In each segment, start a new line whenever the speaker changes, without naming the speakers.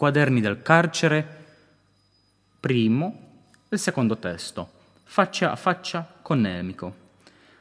Quaderni del carcere, primo, il secondo testo, faccia a faccia con Nemico,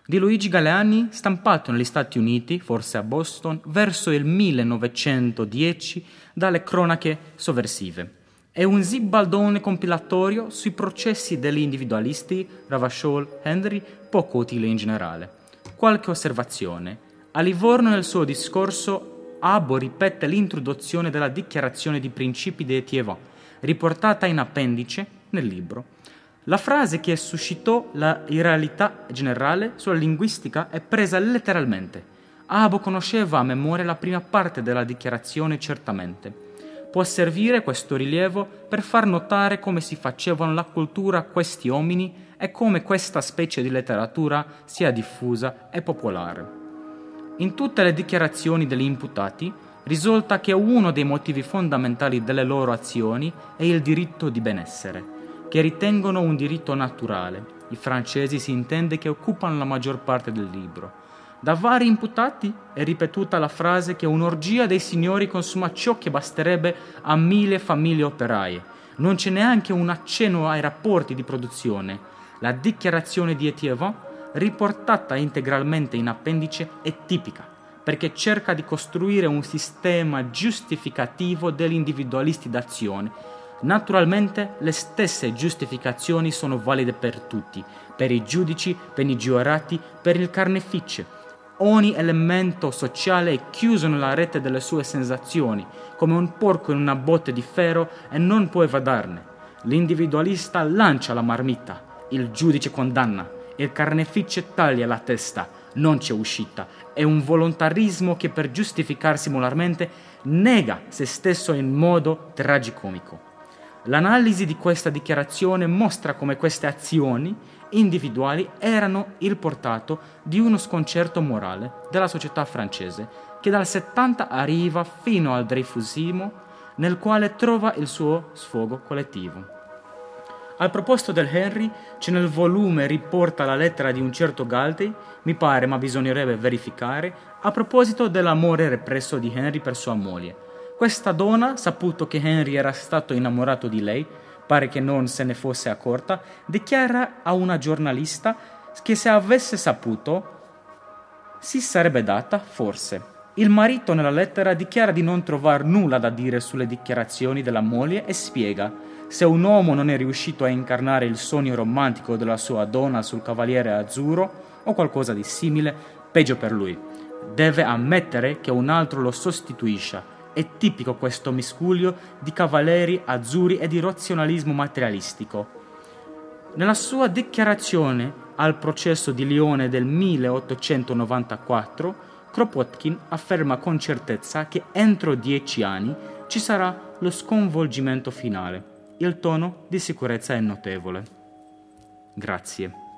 di Luigi Galeani, stampato negli Stati Uniti, forse a Boston, verso il 1910 dalle cronache sovversive. È un zibaldone compilatorio sui processi degli individualisti, Ravachol, Henry, poco utile in generale. Qualche osservazione. A Livorno nel suo discorso Abo ripete l'introduzione della dichiarazione di principi di Etievant, riportata in appendice nel libro. La frase che suscitò la irrealità generale sulla linguistica è presa letteralmente. Abo conosceva a memoria la prima parte della dichiarazione certamente. Può servire questo rilievo per far notare come si facevano la cultura questi uomini e come questa specie di letteratura sia diffusa e popolare. In tutte le dichiarazioni degli imputati risulta che uno dei motivi fondamentali delle loro azioni è il diritto di benessere che ritengono un diritto naturale. I francesi si intende che occupano la maggior parte del libro. Da vari imputati è ripetuta la frase che un'orgia dei signori consuma ciò che basterebbe a mille famiglie operaie. Non c'è neanche un accenno ai rapporti di produzione. La dichiarazione di Etievant, riportata integralmente in appendice, è tipica, perché cerca di costruire un sistema giustificativo degli individualisti d'azione Naturalmente le stesse giustificazioni sono valide per tutti, per i giudici, per i giurati, per il carnefice. Ogni elemento sociale è chiuso nella rete delle sue sensazioni, come un porco in una botte di ferro e non può evadarne. L'individualista lancia la marmita, il giudice condanna, il carnefice taglia la testa, non c'è uscita. È un volontarismo che per giustificarsi molarmente nega se stesso in modo tragicomico. L'analisi di questa dichiarazione mostra come queste azioni individuali erano il portato di uno sconcerto morale della società francese che dal 70 arriva fino al Dreyfusismo nel quale trova il suo sfogo collettivo. Al proposito del Henry, c'è nel volume riporta la lettera di un certo Galtey, mi pare ma bisognerebbe verificare, a proposito dell'amore represso di Henry per sua moglie questa donna, saputo che Henry era stato innamorato di lei, pare che non se ne fosse accorta, dichiara a una giornalista che se avesse saputo si sarebbe data, forse. Il marito nella lettera dichiara di non trovare nulla da dire sulle dichiarazioni della moglie e spiega se un uomo non è riuscito a incarnare il sogno romantico della sua donna sul cavaliere azzurro o qualcosa di simile, peggio per lui. Deve ammettere che un altro lo sostituisce è tipico questo miscuglio di cavalieri azzurri e di razionalismo materialistico. Nella sua dichiarazione al processo di Lione del 1894, Kropotkin afferma con certezza che entro dieci anni ci sarà lo sconvolgimento finale. Il tono di sicurezza è notevole. Grazie.